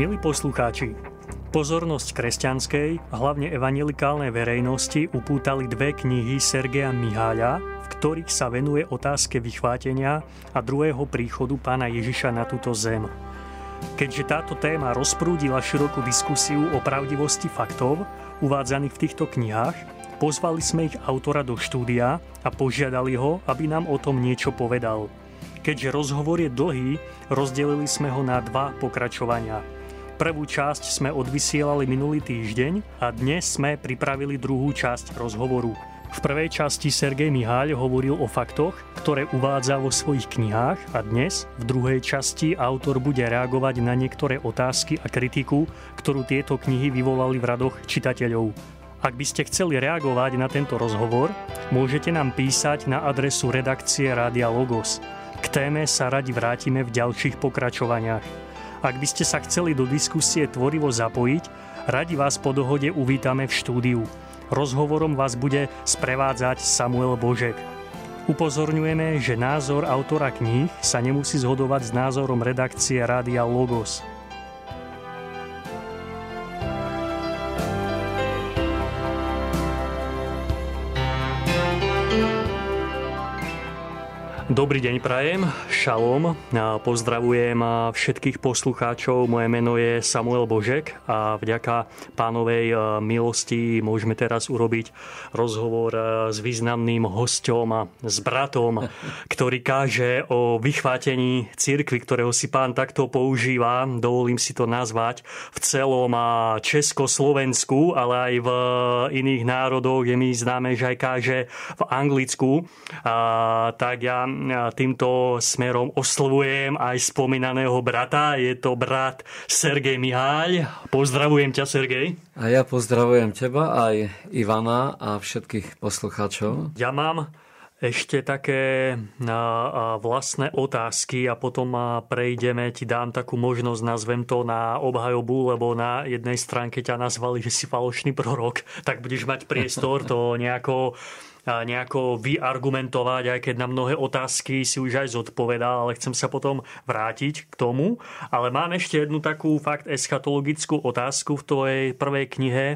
Milí poslucháči, pozornosť kresťanskej, hlavne evangelikálnej verejnosti upútali dve knihy Sergeja Miháľa, v ktorých sa venuje otázke vychvátenia a druhého príchodu pána Ježiša na túto zem. Keďže táto téma rozprúdila širokú diskusiu o pravdivosti faktov uvádzaných v týchto knihách, pozvali sme ich autora do štúdia a požiadali ho, aby nám o tom niečo povedal. Keďže rozhovor je dlhý, rozdelili sme ho na dva pokračovania – Prvú časť sme odvysielali minulý týždeň a dnes sme pripravili druhú časť rozhovoru. V prvej časti Sergej Miháľ hovoril o faktoch, ktoré uvádza vo svojich knihách a dnes, v druhej časti, autor bude reagovať na niektoré otázky a kritiku, ktorú tieto knihy vyvolali v radoch čitateľov. Ak by ste chceli reagovať na tento rozhovor, môžete nám písať na adresu redakcie Rádia Logos. K téme sa radi vrátime v ďalších pokračovaniach. Ak by ste sa chceli do diskusie tvorivo zapojiť, radi vás po dohode uvítame v štúdiu. Rozhovorom vás bude sprevádzať Samuel Božek. Upozorňujeme, že názor autora kníh sa nemusí zhodovať s názorom redakcie Rádia Logos. Dobrý deň prajem, šalom. Pozdravujem všetkých poslucháčov. Moje meno je Samuel Božek a vďaka pánovej e, milosti môžeme teraz urobiť rozhovor e, s významným hosťom a s bratom, ktorý káže o vychvátení cirkvi, ktorého si pán takto používa, dovolím si to nazvať, v celom Československu, ale aj v iných národoch, je mi známe, že aj káže v Anglicku. A, tak ja týmto smerom oslovujem aj spomínaného brata. Je to brat Sergej Miháľ. Pozdravujem ťa, Sergej. A ja pozdravujem teba, aj Ivana a všetkých poslucháčov. Ja mám ešte také vlastné otázky a potom prejdeme, ti dám takú možnosť, nazvem to na obhajobu, lebo na jednej stránke ťa nazvali, že si falošný prorok, tak budeš mať priestor to nejako nejako vyargumentovať, aj keď na mnohé otázky si už aj zodpovedal, ale chcem sa potom vrátiť k tomu. Ale mám ešte jednu takú fakt eschatologickú otázku v tvojej prvej knihe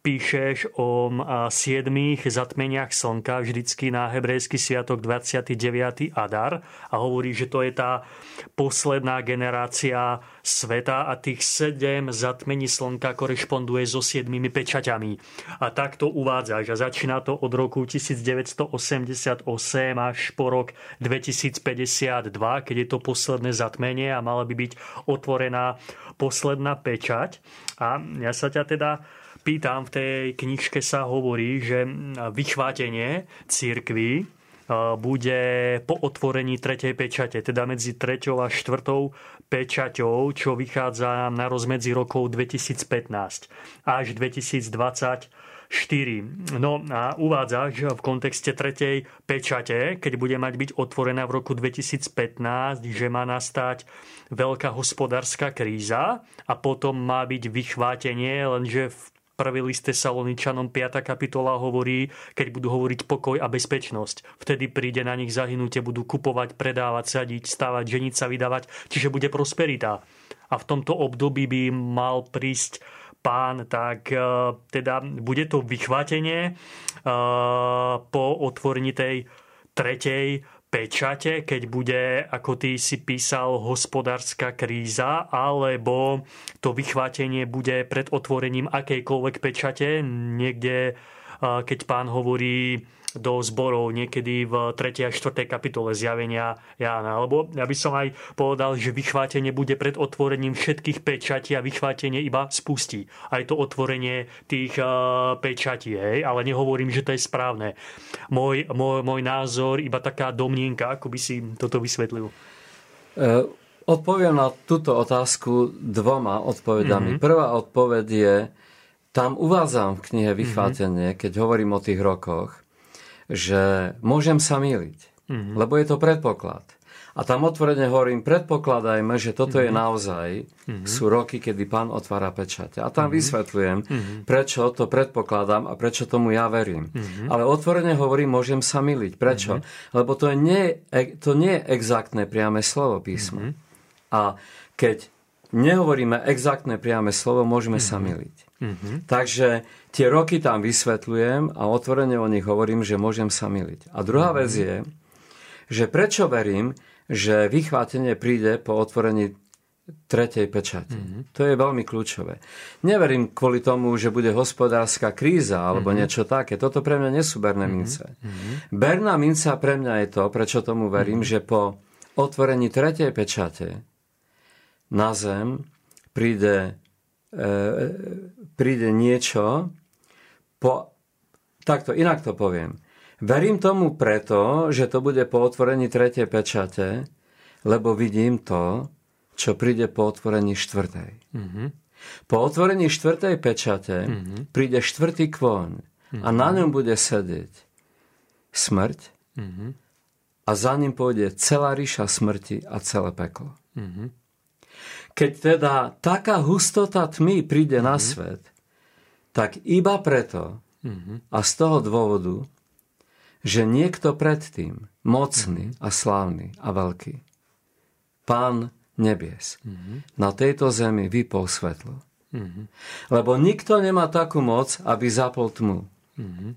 píšeš o siedmých zatmeniach slnka, vždycky na hebrejský sviatok 29. Adar a hovorí, že to je tá posledná generácia sveta a tých sedem zatmení slnka korešponduje so siedmými pečaťami. A tak to uvádzaš a začína to od roku 1988 až po rok 2052, keď je to posledné zatmenie a mala by byť otvorená posledná pečať. A ja sa ťa teda pýtam, v tej knižke sa hovorí, že vychvátenie církvy bude po otvorení tretej pečate, teda medzi treťou a štvrtou pečaťou, čo vychádza na rozmedzi rokov 2015 až 2020 4. No a uvádza, že v kontexte tretej pečate, keď bude mať byť otvorená v roku 2015, že má nastať veľká hospodárska kríza a potom má byť vychvátenie, lenže v Prvý list Saloničanom 5. kapitola hovorí, keď budú hovoriť pokoj a bezpečnosť. Vtedy príde na nich zahynutie, budú kupovať, predávať, sadiť, stávať, ženiť sa, vydávať, čiže bude prosperita. A v tomto období by mal prísť pán, tak e, teda bude to vychvátenie e, po otvorení tej tretej pečate, keď bude, ako ty si písal, hospodárska kríza, alebo to vychvátenie bude pred otvorením akejkoľvek pečate, niekde, keď pán hovorí do zborov niekedy v 3. a 4. kapitole zjavenia Jána. Lebo ja by som aj povedal, že vychvátenie bude pred otvorením všetkých pečatí a vychvátenie iba spustí. Aj to otvorenie tých uh, pečatí, hej? ale nehovorím, že to je správne. Môj, môj, môj názor, iba taká domnienka, ako by si toto vysvetlil. Uh, odpoviem na túto otázku dvoma odpovedami. Mm-hmm. Prvá odpoveď je, tam uvádzam v knihe Vychvátenie, mm-hmm. keď hovorím o tých rokoch, že môžem sa míliť, mm-hmm. lebo je to predpoklad. A tam otvorene hovorím, predpokladajme, že toto mm-hmm. je mhm. naozaj, mm-hmm. sú roky, kedy pán otvára pečate. A tam mm-hmm. vysvetľujem, mm-hmm. prečo to predpokladám a prečo tomu ja verím. Mm-hmm. Ale otvorene hovorím, môžem sa miliť. Prečo? Mm-hmm. Lebo to, je nie, to nie je exaktné priame slovo písma. Mm-hmm. A keď nehovoríme exaktné priame slovo, môžeme mm-hmm. sa miliť. Mm-hmm. Takže tie roky tam vysvetľujem a otvorene o nich hovorím, že môžem sa miliť. A druhá mm-hmm. vec je, že prečo verím, že vychvátenie príde po otvorení tretej pečati. Mm-hmm. To je veľmi kľúčové. Neverím kvôli tomu, že bude hospodárska kríza alebo mm-hmm. niečo také. Toto pre mňa nie sú berné mm-hmm. mince. Mm-hmm. Berná minca pre mňa je to, prečo tomu verím, mm-hmm. že po otvorení tretej pečate na zem príde, príde niečo po... Takto, inak to poviem. Verím tomu preto, že to bude po otvorení tretej pečate, lebo vidím to, čo príde po otvorení štvrtej. Mm-hmm. Po otvorení štvrtej pečate mm-hmm. príde štvrtý kvoň mm-hmm. a na ňom bude sedieť smrť mm-hmm. a za ním pôjde celá ríša smrti a celé peklo. Mm-hmm. Keď teda taká hustota tmy príde mm-hmm. na svet, tak iba preto mm-hmm. a z toho dôvodu že niekto predtým, mocný a slávny a veľký, pán nebies, mm-hmm. na tejto zemi vypol svetlo. Mm-hmm. Lebo nikto nemá takú moc, aby zapol tmu. Mm-hmm.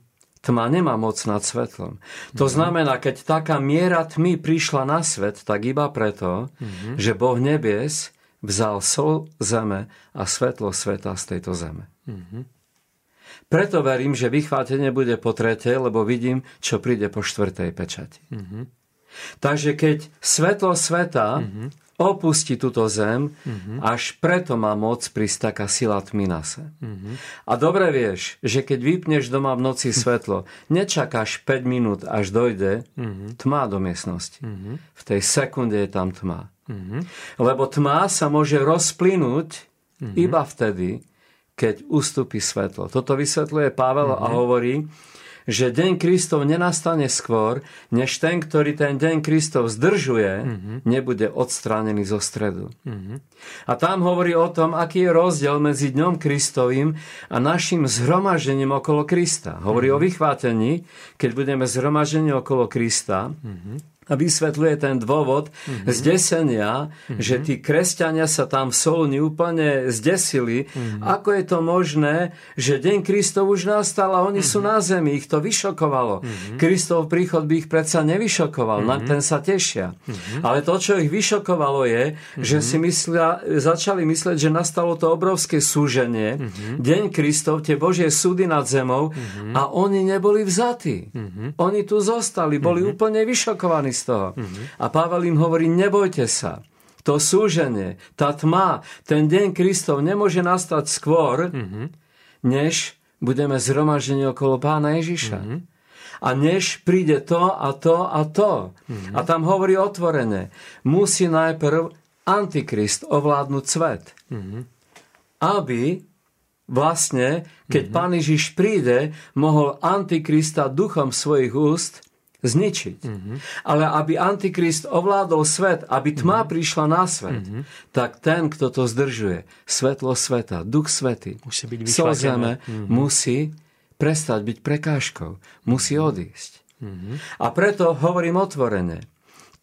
Tma nemá moc nad svetlom. To mm-hmm. znamená, keď taká miera tmy prišla na svet, tak iba preto, mm-hmm. že Boh nebies vzal sol zeme a svetlo sveta z tejto zeme. Mm-hmm. Preto verím, že vychvátenie bude po tretej, lebo vidím, čo príde po štvrtej pečati. Mm-hmm. Takže keď svetlo sveta mm-hmm. opustí túto zem, mm-hmm. až preto má moc prísť taká sila tminase. Mm-hmm. A dobre vieš, že keď vypneš doma v noci svetlo, nečakáš 5 minút, až dojde mm-hmm. tma do miestnosti. Mm-hmm. V tej sekunde je tam tma. Mm-hmm. Lebo tma sa môže rozplynúť mm-hmm. iba vtedy, keď ustúpi svetlo. Toto vysvetľuje Pavel mm-hmm. a mhm. hovorí, že deň Kristov nenastane skôr, než ten, ktorý ten deň Kristov zdržuje, mm-hmm. nebude odstránený zo stredu. Mm-hmm. A tam hovorí o tom, aký je rozdiel medzi dňom Kristovým a našim zhromažením okolo Krista. Hovorí mm-hmm. o vychvátení, keď budeme zhromažení okolo Krista, mm-hmm a vysvetľuje ten dôvod mm-hmm. zdesenia, mm-hmm. že tí kresťania sa tam v Soluni úplne zdesili. Mm-hmm. Ako je to možné, že deň Kristov už nastal a oni mm-hmm. sú na zemi. Ich to vyšokovalo. Mm-hmm. Kristov príchod by ich predsa nevyšokoval. Mm-hmm. Na ten sa tešia. Mm-hmm. Ale to, čo ich vyšokovalo je, mm-hmm. že si myslia, začali myslieť, že nastalo to obrovské súženie. Mm-hmm. Deň Kristov, tie Božie súdy nad zemou mm-hmm. a oni neboli vzatí. Mm-hmm. Oni tu zostali, boli mm-hmm. úplne vyšokovaní z toho. Mm-hmm. A Pavel im hovorí, nebojte sa. To súženie, tá tma, ten deň Kristov nemôže nastať skôr, mm-hmm. než budeme zhromaždení okolo pána Ježiša. Mm-hmm. A než príde to a to a to. Mm-hmm. A tam hovorí otvorene, musí najprv Antikrist ovládnuť svet. Mm-hmm. Aby vlastne, keď mm-hmm. pán Ježiš príde, mohol Antikrista duchom svojich úst zničiť. Mm-hmm. Ale aby Antikrist ovládol svet, aby tma mm-hmm. prišla na svet, mm-hmm. tak ten, kto to zdržuje, svetlo sveta, duch svety, musí byť zeme, mm-hmm. musí prestať byť prekážkou, musí mhm. odísť. Mm-hmm. A preto hovorím otvorene.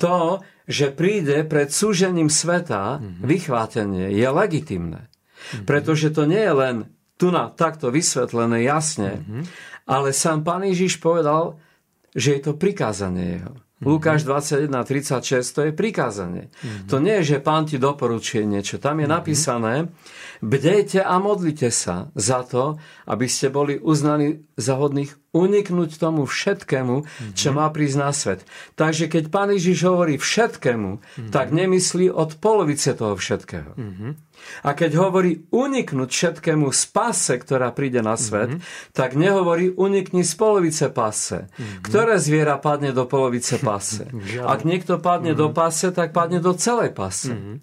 To, že príde pred súžením sveta mm-hmm. vychvátenie, je legitimné. Mm-hmm. Pretože to nie je len tu na takto vysvetlené jasne, mm-hmm. ale sám pán Ježiš povedal, že je to prikázanie jeho. Mm-hmm. Lukáš 21.36 to je prikázanie. Mm-hmm. To nie je, že pán ti doporučuje niečo. Tam je mm-hmm. napísané, bdejte a modlite sa za to, aby ste boli uznaní za hodných uniknúť tomu všetkému, mm-hmm. čo má prísť na svet. Takže keď pán Ježiš hovorí všetkému, mm-hmm. tak nemyslí od polovice toho všetkého. Mm-hmm. A keď hovorí uniknúť všetkému z pase, ktorá príde na svet, mm-hmm. tak nehovorí unikni z polovice pase. Mm-hmm. Ktoré zviera padne do polovice pase? Ak niekto padne mm-hmm. do pase, tak padne do celej pase. Mm-hmm.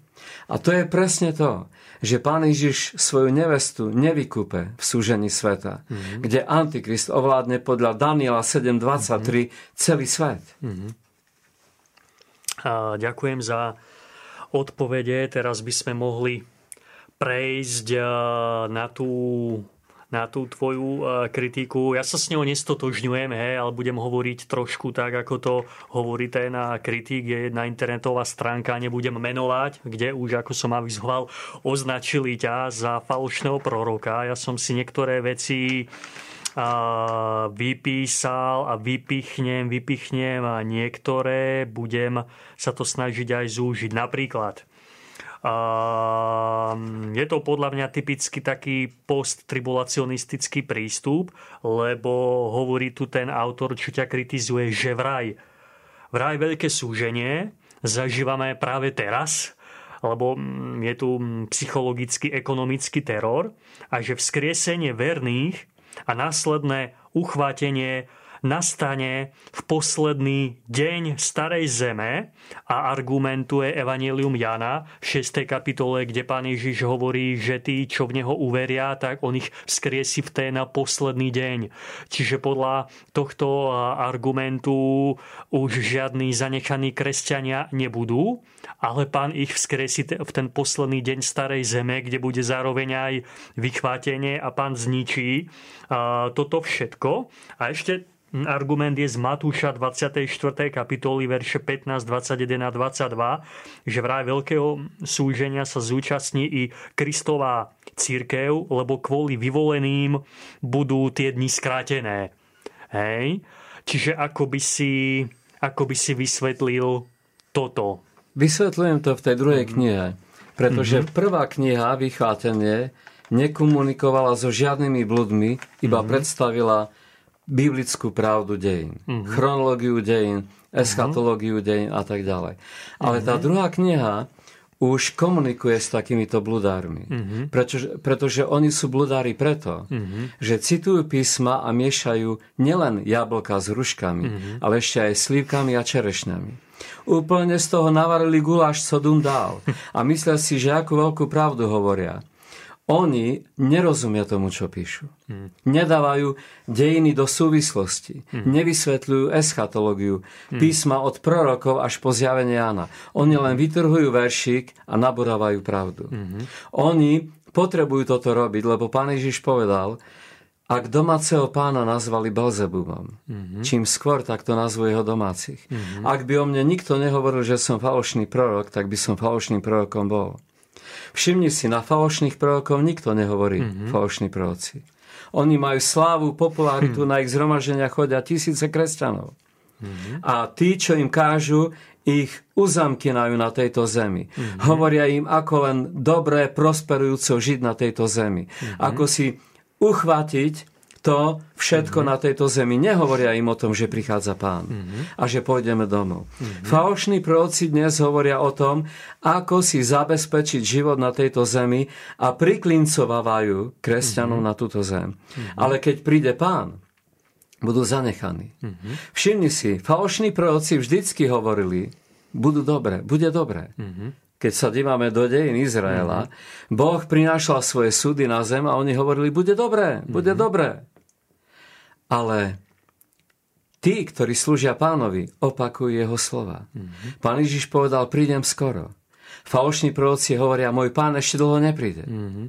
A to je presne to, že Pán Ježiš svoju nevestu nevykúpe v súžení sveta, mm-hmm. kde Antikrist ovládne podľa Daniela 7.23 mm-hmm. celý svet. Mm-hmm. Ďakujem za odpovede. Teraz by sme mohli prejsť na tú na tú tvoju kritiku. Ja sa s ňou nestotožňujem, hej, ale budem hovoriť trošku tak, ako to hovorí ten kritik. Je jedna internetová stránka, nebudem menovať, kde už, ako som avizoval, označili ťa za falošného proroka. Ja som si niektoré veci vypísal a vypichnem, vypichnem a niektoré budem sa to snažiť aj zúžiť. Napríklad je to podľa mňa typicky taký posttribulacionistický prístup, lebo hovorí tu ten autor, čo ťa kritizuje, že vraj, vraj veľké súženie zažívame práve teraz, lebo mm, je tu psychologický, ekonomický teror a že vzkriesenie verných a následné uchvátenie nastane v posledný deň starej zeme a argumentuje Evangelium Jana v 6. kapitole, kde pán Ježiš hovorí, že tí, čo v neho uveria, tak on ich vzkriesi v ten posledný deň. Čiže podľa tohto argumentu už žiadni zanechaní kresťania nebudú, ale pán ich vzkriesi v ten posledný deň starej zeme, kde bude zároveň aj vychvátenie a pán zničí toto všetko. A ešte Argument je z Matúša 24. kapitoly, verše 15, 21 a 22, že vraj veľkého súženia sa zúčastní i Kristová církev, lebo kvôli vyvoleným budú tie dni skrátené. Hej? Čiže ako by si, ako by si vysvetlil toto? Vysvetľujem to v tej druhej mm. knihe, pretože mm-hmm. prvá kniha, Vychvátenie, nekomunikovala so žiadnymi bludmi, iba mm-hmm. predstavila biblickú pravdu dejín, uh-huh. chronológiu dejín, eschatológiu uh-huh. dejín a tak ďalej. Ale uh-huh. tá mhm. druhá kniha už komunikuje s takýmito bludármi. Uh-huh. Pretože, pretože oni sú bludári preto, uh-huh. že citujú písma a miešajú nielen jablka s hruškami, uh-huh. ale ešte aj slívkami a čerešňami. Úplne z toho navarili guláš, co dum dál. A myslia si, že akú veľkú pravdu hovoria oni nerozumia tomu, čo píšu. Nedávajú dejiny do súvislosti. Nevysvetľujú eschatológiu, písma od prorokov až po zjavenie Jána. Oni len vytrhujú veršík a naborávajú pravdu. Oni potrebujú toto robiť, lebo pán Ježiš povedal, ak domáceho pána nazvali Belzebubom, mm-hmm. čím skôr tak to nazvu jeho domácich. Mm-hmm. Ak by o mne nikto nehovoril, že som falošný prorok, tak by som falošným prorokom bol. Všimni si, na falošných prorokov nikto nehovorí mm-hmm. falošní proroci. Oni majú slávu, popularitu, mm-hmm. na ich zhromaždenia chodia tisíce kresťanov. Mm-hmm. A tí, čo im kážu, ich uzamkinajú na tejto zemi. Mm-hmm. Hovoria im, ako len dobre, prosperujúco žiť na tejto zemi. Mm-hmm. Ako si uchvátiť to všetko mm-hmm. na tejto zemi. Nehovoria im o tom, že prichádza pán mm-hmm. a že pôjdeme domov. Mm-hmm. Falošní proroci dnes hovoria o tom, ako si zabezpečiť život na tejto zemi a priklincovávajú kresťanov mm-hmm. na túto zem. Mm-hmm. Ale keď príde pán, budú zanechaní. Mm-hmm. Všimni si, falošní proroci vždycky hovorili, budú dobre, bude dobre. Mm-hmm keď sa dívame do dejín Izraela, mm-hmm. Boh prinášal svoje súdy na zem a oni hovorili, bude dobré, bude mm-hmm. dobré. Ale tí, ktorí slúžia pánovi, opakujú jeho slova. Mm-hmm. Pán Ježiš povedal, prídem skoro. Falošní proroci hovoria, môj pán ešte dlho nepríde. Mm-hmm.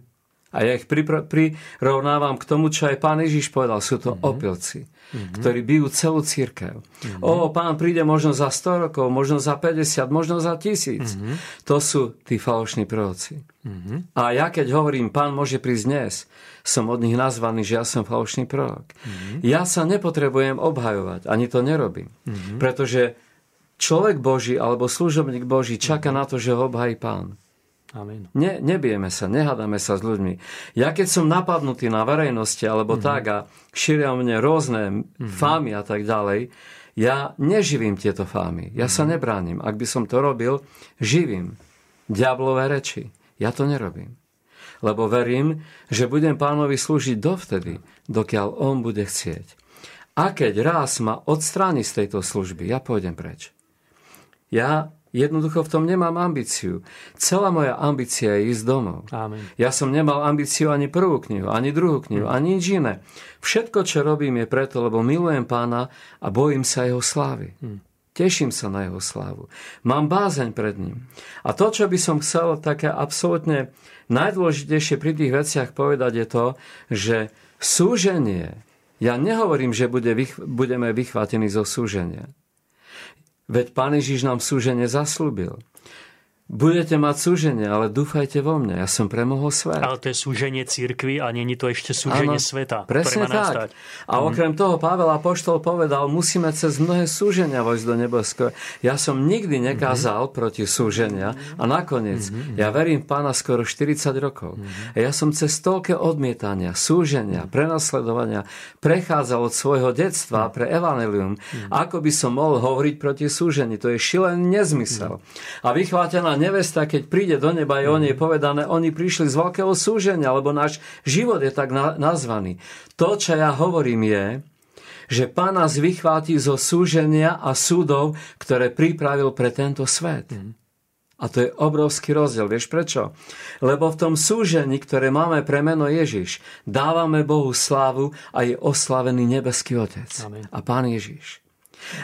A ja ich prirovnávam k tomu, čo aj pán Ježiš povedal. Sú to mm-hmm. opilci, mm-hmm. ktorí bijú celú církev. Mm-hmm. O, pán príde možno za 100 rokov, možno za 50, možno za 1000. Mm-hmm. To sú tí falošní proroci. Mm-hmm. A ja keď hovorím, pán môže prísť dnes, som od nich nazvaný, že ja som falošný prorok. Mm-hmm. Ja sa nepotrebujem obhajovať, ani to nerobím. Mm-hmm. Pretože človek Boží alebo služobník Boží čaká mm-hmm. na to, že ho obhají pán. Amen. Ne, nebijeme sa, nehádame sa s ľuďmi. Ja keď som napadnutý na verejnosti alebo mm-hmm. tak a šíria mne rôzne mm-hmm. fámy a tak ďalej, ja neživím tieto fámy. Ja mm-hmm. sa nebránim. Ak by som to robil, živím diablové reči. Ja to nerobím. Lebo verím, že budem pánovi slúžiť dovtedy, dokiaľ on bude chcieť. A keď raz ma odstráni z tejto služby, ja pôjdem preč. Ja Jednoducho v tom nemám ambíciu. Celá moja ambícia je ísť domov. Amen. Ja som nemal ambíciu ani prvú knihu, ani druhú knihu, mm. ani nič iné. Všetko, čo robím, je preto, lebo milujem pána a bojím sa jeho slávy. Mm. Teším sa na jeho slávu. Mám bázeň pred ním. A to, čo by som chcel také absolútne najdôležitejšie pri tých veciach povedať je to, že súženie, ja nehovorím, že bude, budeme vychvátení zo súženia. Veď Pán Ježiš nám súženie zaslúbil. Budete mať súženie, ale dúfajte vo mne, ja som premohol svet. Ale to je súženie církvy a není to ešte súženie ano, sveta. Presne tak. Nastať. A mhm. okrem toho Pavel Apoštol povedal, musíme cez mnohé súženia vojsť do nebeského. Ja som nikdy nekázal mm-hmm. proti súženia a nakoniec, mm-hmm. ja verím pána skoro 40 rokov. Mm-hmm. A ja som cez toľké odmietania, súženia, mhm. prenasledovania prechádzal od svojho detstva pre evanelium, mm-hmm. ako by som mohol hovoriť proti súžení. To je šilený nezmysel. Mm-hmm. A vychvátená nevesta, keď príde do neba, je o nej povedané, oni prišli z veľkého súženia, lebo náš život je tak nazvaný. To, čo ja hovorím je, že Pán nás vychváti zo súženia a súdov, ktoré pripravil pre tento svet. Mm. A to je obrovský rozdiel. Vieš prečo? Lebo v tom súžení, ktoré máme pre meno Ježiš, dávame Bohu slávu a je oslavený nebeský Otec Amen. a Pán Ježiš.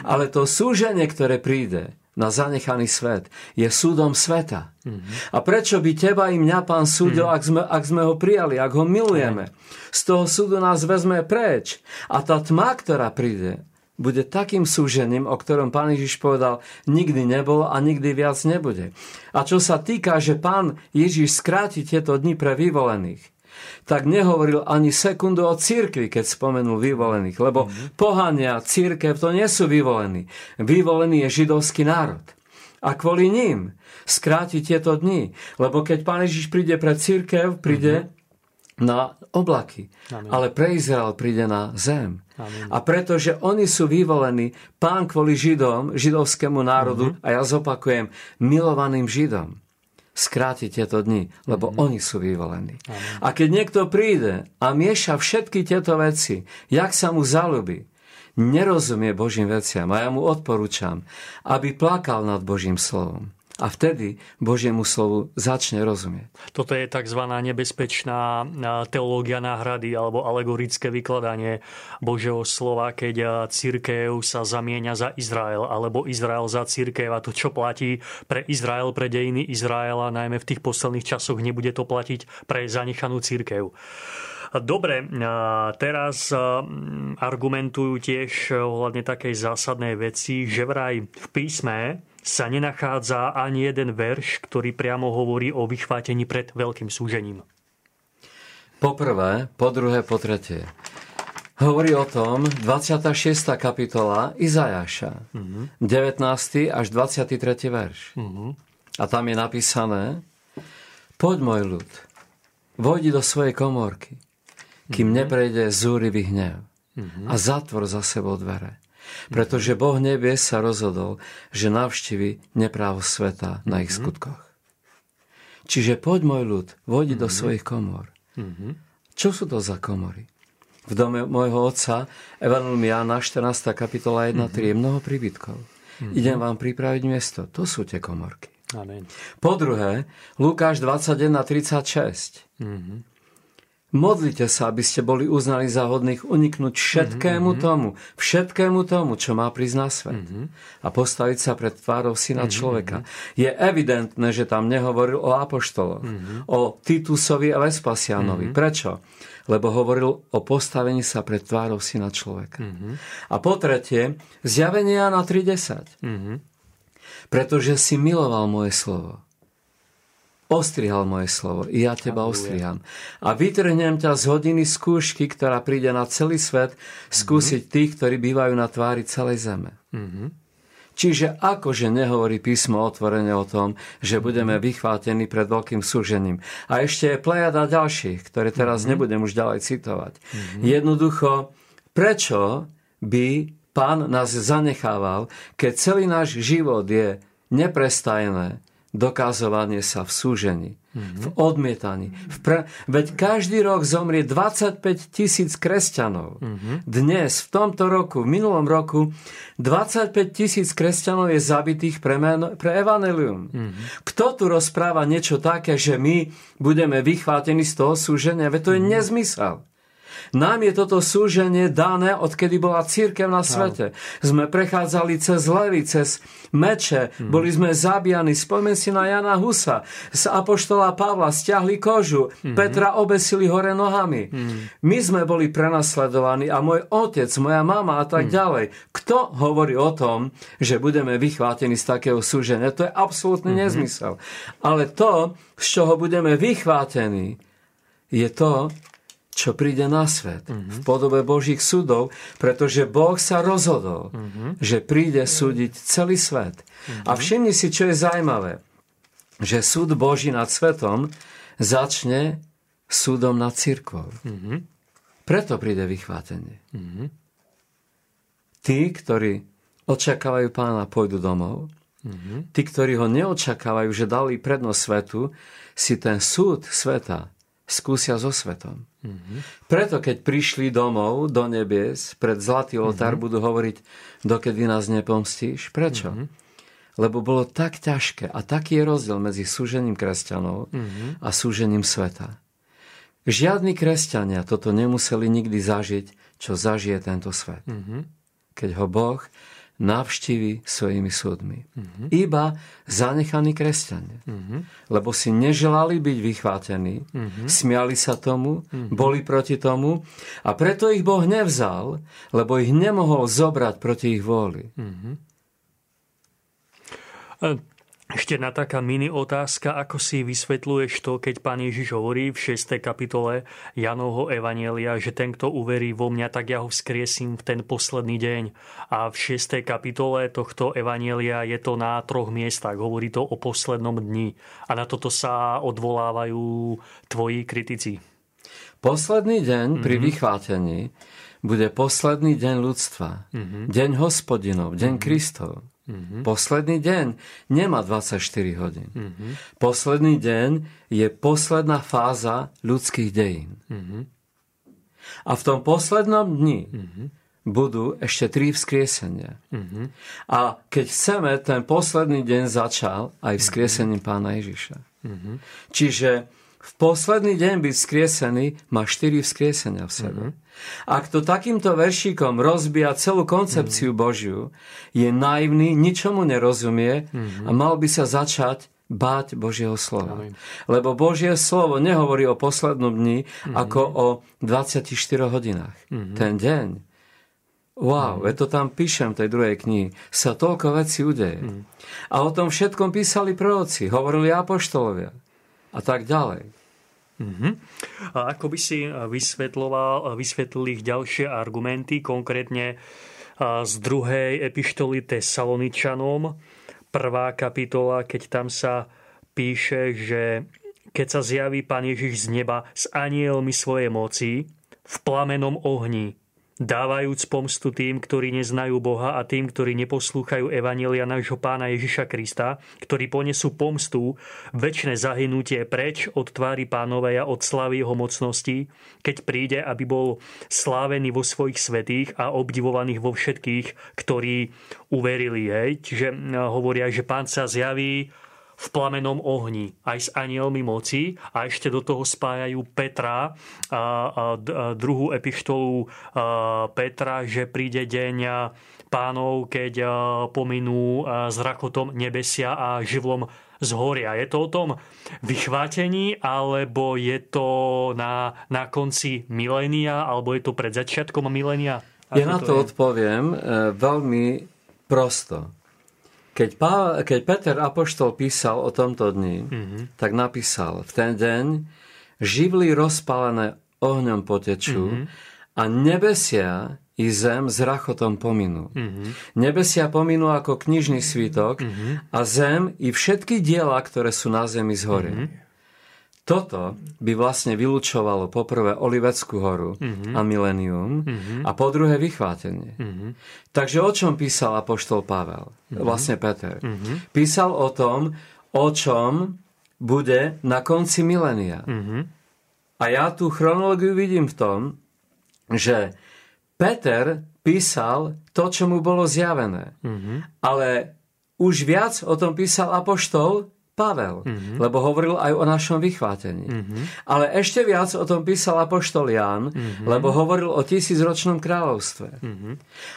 Ale to súženie, ktoré príde, na zanechaný svet. Je súdom sveta. Mm-hmm. A prečo by teba i mňa pán súdil, mm-hmm. ak, sme, ak sme ho prijali, ak ho milujeme? Z toho súdu nás vezme preč. A tá tma, ktorá príde, bude takým súžením, o ktorom pán Ježiš povedal, nikdy nebol a nikdy viac nebude. A čo sa týka, že pán Ježiš skráti tieto dni pre vyvolených, tak nehovoril ani sekundu o církvi, keď spomenul vyvolených, lebo mm-hmm. pohania, církev to nie sú vyvolení. Vyvolený je židovský národ. A kvôli ním skráti tieto dni. Lebo keď Pán Ježiš príde pre církev, príde mm-hmm. na oblaky. Amen. Ale pre Izrael príde na zem. Amen. A pretože oni sú vyvolení, pán kvôli Židom, židovskému národu, mm-hmm. a ja zopakujem, milovaným Židom, skrátiť tieto dni, lebo mm-hmm. oni sú vyvolení. Amen. A keď niekto príde a mieša všetky tieto veci, jak sa mu zalúbi, nerozumie Božím veciam a ja mu odporúčam, aby plakal nad Božím slovom. A vtedy Božiemu slovu začne rozumieť. Toto je tzv. nebezpečná teológia náhrady alebo alegorické vykladanie Božieho slova, keď církev sa zamieňa za Izrael alebo Izrael za církev a to, čo platí pre Izrael, pre dejiny Izraela, najmä v tých posledných časoch, nebude to platiť pre zanechanú církev. Dobre, teraz argumentujú tiež ohľadne takej zásadnej veci, že vraj v písme sa nenachádza ani jeden verš, ktorý priamo hovorí o vychvátení pred veľkým súžením. Po prvé, po druhé, po tretie. Hovorí o tom 26. kapitola Izajaša, uh-huh. 19. až 23. verš. Uh-huh. A tam je napísané Poď môj ľud, vojdi do svojej komórky, kým uh-huh. neprejde zúrivý hnev uh-huh. a zatvor za sebou dvere pretože Boh nevie sa rozhodol, že navštívi neprávo sveta na ich mhm. skutkoch. Čiže poď môj ľud, vojdi do mhm. svojich komor. Mhm. Čo sú to za komory? V dome môjho otca, Evangelium Jána, 14. kapitola 1, 3, je mnoho príbytkov. Idem vám pripraviť miesto. To sú tie komorky. Amen. Po druhé, Lukáš 21, 36. Mm-hmm. Modlite sa, aby ste boli uznali za hodných uniknúť všetkému mm-hmm. tomu, všetkému tomu, čo má prísť na svet. Mm-hmm. A postaviť sa pred tvárou syna mm-hmm. človeka. Je evidentné, že tam nehovoril o apoštoloch, mm-hmm. o Titusovi a Vespasianovi. Mm-hmm. Prečo? Lebo hovoril o postavení sa pred tvárou syna človeka. Mm-hmm. A po tretie, zjavenia na 3.10. Mm-hmm. Pretože si miloval moje slovo ostrihal moje slovo, i ja teba ostriham. A vytrhnem ťa z hodiny skúšky, ktorá príde na celý svet, skúsiť mm-hmm. tých, ktorí bývajú na tvári celej zeme. Mm-hmm. Čiže akože nehovorí písmo otvorene o tom, že budeme mhm. vychvátení pred veľkým súžením. A ešte je plejada ďalších, ktoré teraz mm-hmm. nebudem už ďalej citovať. Mm-hmm. Jednoducho, prečo by pán nás zanechával, keď celý náš život je neprestajné, dokazovanie sa v súžení, mm-hmm. v odmietaní. V pre... Veď každý rok zomrie 25 tisíc kresťanov. Mm-hmm. Dnes, v tomto roku, v minulom roku, 25 tisíc kresťanov je zabitých pre, meno, pre evanelium. Mm-hmm. Kto tu rozpráva niečo také, že my budeme vychvátení z toho súženia? Veď to je mm-hmm. nezmysel. Nám je toto súženie dané, odkedy bola církev na svete. Sme prechádzali cez levy, cez meče, mm. boli sme zabíjani. Spomeň si na Jana Husa. Z Apoštola Pavla stiahli kožu, mm. Petra obesili hore nohami. Mm. My sme boli prenasledovaní a môj otec, moja mama a tak mm. ďalej. Kto hovorí o tom, že budeme vychvátení z takého súženia? To je absolútny mm-hmm. nezmysel. Ale to, z čoho budeme vychvátení, je to, čo príde na svet mm-hmm. v podobe Božích súdov, pretože Boh sa rozhodol, mm-hmm. že príde súdiť celý svet. Mm-hmm. A všimni si, čo je zaujímavé, že súd Boží nad svetom začne súdom nad církvou. Mm-hmm. Preto príde vychvátenie. Mm-hmm. Tí, ktorí očakávajú pána, pôjdu domov. Mm-hmm. Tí, ktorí ho neočakávajú, že dali prednosť svetu, si ten súd sveta skúsia so svetom. Mm-hmm. Preto, keď prišli domov do nebies, pred zlatý oltár, mm-hmm. budú hovoriť, dokedy nás nepomstíš. Prečo? Mm-hmm. Lebo bolo tak ťažké a taký je rozdiel medzi súžením kresťanov mm-hmm. a súžením sveta. Žiadni kresťania toto nemuseli nikdy zažiť, čo zažije tento svet. Mm-hmm. Keď ho Boh navštívi svojimi súdmi. Mm-hmm. Iba zanechaní kresťania. Mm-hmm. Lebo si neželali byť vychvátení, mm-hmm. smiali sa tomu, mm-hmm. boli proti tomu a preto ich Boh nevzal, lebo ich nemohol zobrať proti ich vôli. Mm-hmm. Ešte na taká mini otázka, ako si vysvetľuješ to, keď pán Ježiš hovorí v 6. kapitole Janovho Evanielia, že ten, kto uverí vo mňa, tak ja ho vzkriesím v ten posledný deň. A v 6. kapitole tohto Evanielia je to na troch miestach. Hovorí to o poslednom dni. A na toto sa odvolávajú tvoji kritici. Posledný deň pri mm-hmm. vychvátení bude posledný deň ľudstva. Mm-hmm. Deň hospodinov, deň mm-hmm. Kristov. Mm-hmm. Posledný deň nemá 24 hodín. Mm-hmm. Posledný deň je posledná fáza ľudských dejín. Mm-hmm. A v tom poslednom dni mm-hmm. budú ešte tri vzkriesenia. Mm-hmm. A keď chceme, ten posledný deň začal aj vzkriesením mm-hmm. pána Ježiša. Mm-hmm. Čiže v posledný deň byť vzkriesený má štyri vzkriesenia v sebe. Mm-hmm. Ak to takýmto veršíkom rozbíja celú koncepciu mm-hmm. Božiu, je naivný, ničomu nerozumie mm-hmm. a mal by sa začať báť Božieho slova. Amen. Lebo Božie slovo nehovorí o poslednom dni mm-hmm. ako o 24 hodinách. Mm-hmm. Ten deň. Wow, mm. to tam píšem v tej druhej knihy. Sa toľko vecí udeje. Mm. A o tom všetkom písali proroci, hovorili apoštolovia a tak ďalej. Uh-huh. A ako by si vysvetloval, vysvetlil ich ďalšie argumenty, konkrétne z druhej epištoly Tesaloničanom, prvá kapitola, keď tam sa píše, že keď sa zjaví Pán Ježiš z neba s anielmi svojej moci v plamenom ohni, dávajúc pomstu tým, ktorí neznajú Boha a tým, ktorí neposlúchajú Evanelia nášho pána Ježiša Krista, ktorí ponesú pomstu, väčšie zahynutie preč od tvári pánovej a od slavy jeho mocnosti, keď príde, aby bol slávený vo svojich svetých a obdivovaných vo všetkých, ktorí uverili. Hej. Čiže hovoria, že pán sa zjaví v plamenom ohni, aj s anielmi moci a ešte do toho spájajú Petra, a, a, druhú epištolu Petra, že príde deň pánov, keď pominú s rakotom nebesia a živlom zhoria. Je to o tom vychvátení, alebo je to na, na konci milénia, alebo je to pred začiatkom milénia? Ja na to, to odpoviem e, veľmi prosto. Keď, Pá, keď Peter Apoštol písal o tomto dni, mm-hmm. tak napísal, v ten deň živly rozpálené ohňom potečú mm-hmm. a nebesia i zem s rachotom pominú. Mm-hmm. Nebesia pominú ako knižný svítok mm-hmm. a zem i všetky diela, ktoré sú na zemi zhoria. Mm-hmm. Toto by vlastne vylúčovalo poprvé Oliveckú horu mm-hmm. a milenium mm-hmm. a po druhé vychvátenie. Mm-hmm. Takže o čom písal apoštol Pavel? Mm-hmm. Vlastne Peter. Mm-hmm. Písal o tom, o čom bude na konci milenia. Mm-hmm. A ja tú chronológiu vidím v tom, že Peter písal to, čo mu bolo zjavené. Mm-hmm. Ale už viac o tom písal apoštol Pavel, mm-hmm. lebo hovoril aj o našom vychvátení. Mm-hmm. Ale ešte viac o tom písal Apoštol Ján, mm-hmm. lebo hovoril o tisícročnom kráľovstve. Mm-hmm.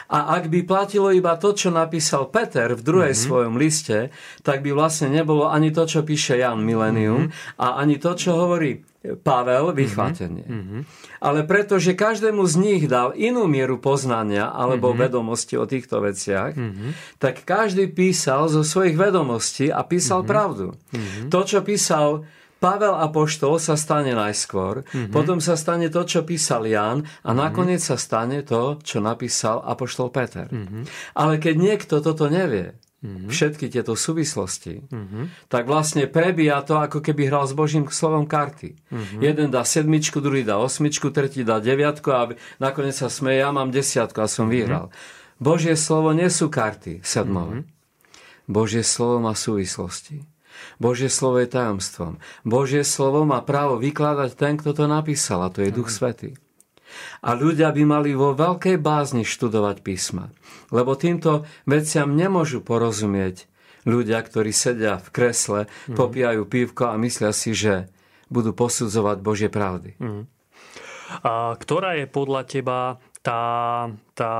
A ak by platilo iba to, čo napísal Peter v druhej mm-hmm. svojom liste, tak by vlastne nebolo ani to, čo píše Jan Millennium mm-hmm. a ani to, čo hovorí Pavel vychvátenie. Mm-hmm. Ale pretože každému z nich dal inú mieru poznania alebo mm-hmm. vedomosti o týchto veciach, mm-hmm. tak každý písal zo svojich vedomostí a písal mm-hmm. pravdu. Mm-hmm. To, čo písal Pavel Apoštol sa stane najskôr, mm-hmm. potom sa stane to, čo písal Jan a mm-hmm. nakoniec sa stane to, čo napísal Apoštol Peter. Mm-hmm. Ale keď niekto toto nevie, mm-hmm. všetky tieto súvislosti, mm-hmm. tak vlastne prebíja to, ako keby hral s Božím slovom karty. Mm-hmm. Jeden dá sedmičku, druhý dá osmičku, tretí dá deviatku a nakoniec sa smeje, ja mám desiatku a som mm-hmm. vyhral. Božie slovo nie sú karty sedmové. Mm-hmm. Božie slovo má súvislosti. Božie slovo je tajomstvom. Božie slovo má právo vykladať ten, kto to napísal, a to je Duch mm-hmm. Svetý. A ľudia by mali vo veľkej bázni študovať písma. Lebo týmto veciam nemôžu porozumieť ľudia, ktorí sedia v kresle, mm. popijajú pívko a myslia si, že budú posudzovať Božie pravdy. Mm. A ktorá je podľa teba tá, tá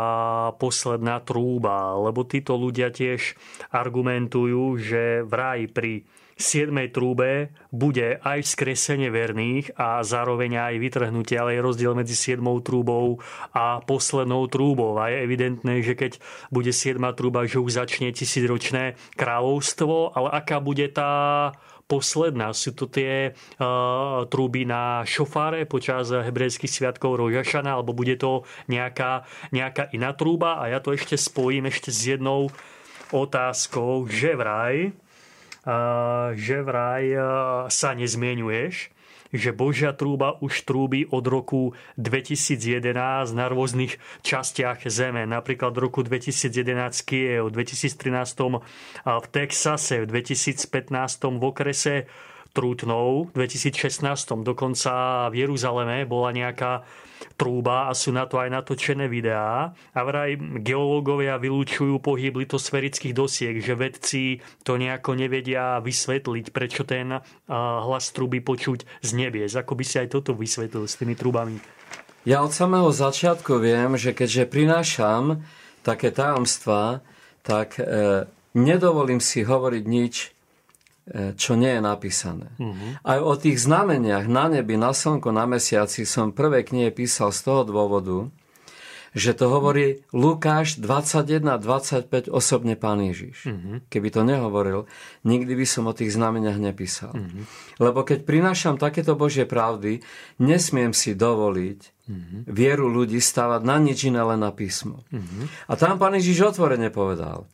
posledná trúba? Lebo títo ľudia tiež argumentujú, že vraj pri 7. trúbe bude aj skresenie verných a zároveň aj vytrhnutie, ale je rozdiel medzi 7. trúbou a poslednou trúbou. A je evidentné, že keď bude 7. trúba, že už začne tisícročné kráľovstvo, ale aká bude tá posledná. Sú to tie uh, trúby na šofáre počas hebrejských sviatkov Rožašana, alebo bude to nejaká, nejaká iná trúba. A ja to ešte spojím ešte s jednou otázkou, že vraj že vraj sa nezmienuješ, že Božia trúba už trúbi od roku 2011 na rôznych častiach Zeme. Napríklad v roku 2011 Kiev, v 2013 v Texase, v 2015 v okrese Trútnou, v 2016 dokonca v Jeruzaleme bola nejaká trúba a sú na to aj natočené videá. A vraj geológovia vylúčujú pohyb litosferických dosiek, že vedci to nejako nevedia vysvetliť, prečo ten hlas trúby počuť z nebies. Ako by si aj toto vysvetlil s tými trúbami? Ja od samého začiatku viem, že keďže prinášam také tajomstvá, tak e, nedovolím si hovoriť nič čo nie je napísané. Uh-huh. Aj o tých znameniach na nebi, na slnko, na mesiaci som prvé knihe písal z toho dôvodu, že to hovorí Lukáš 21-25 osobne pán Ježiš. Uh-huh. Keby to nehovoril, nikdy by som o tých znameniach nepísal. Uh-huh. Lebo keď prinášam takéto Božie pravdy, nesmiem si dovoliť uh-huh. vieru ľudí stavať na nič iné len na písmo. Uh-huh. A tam pán Ježiš otvorene povedal,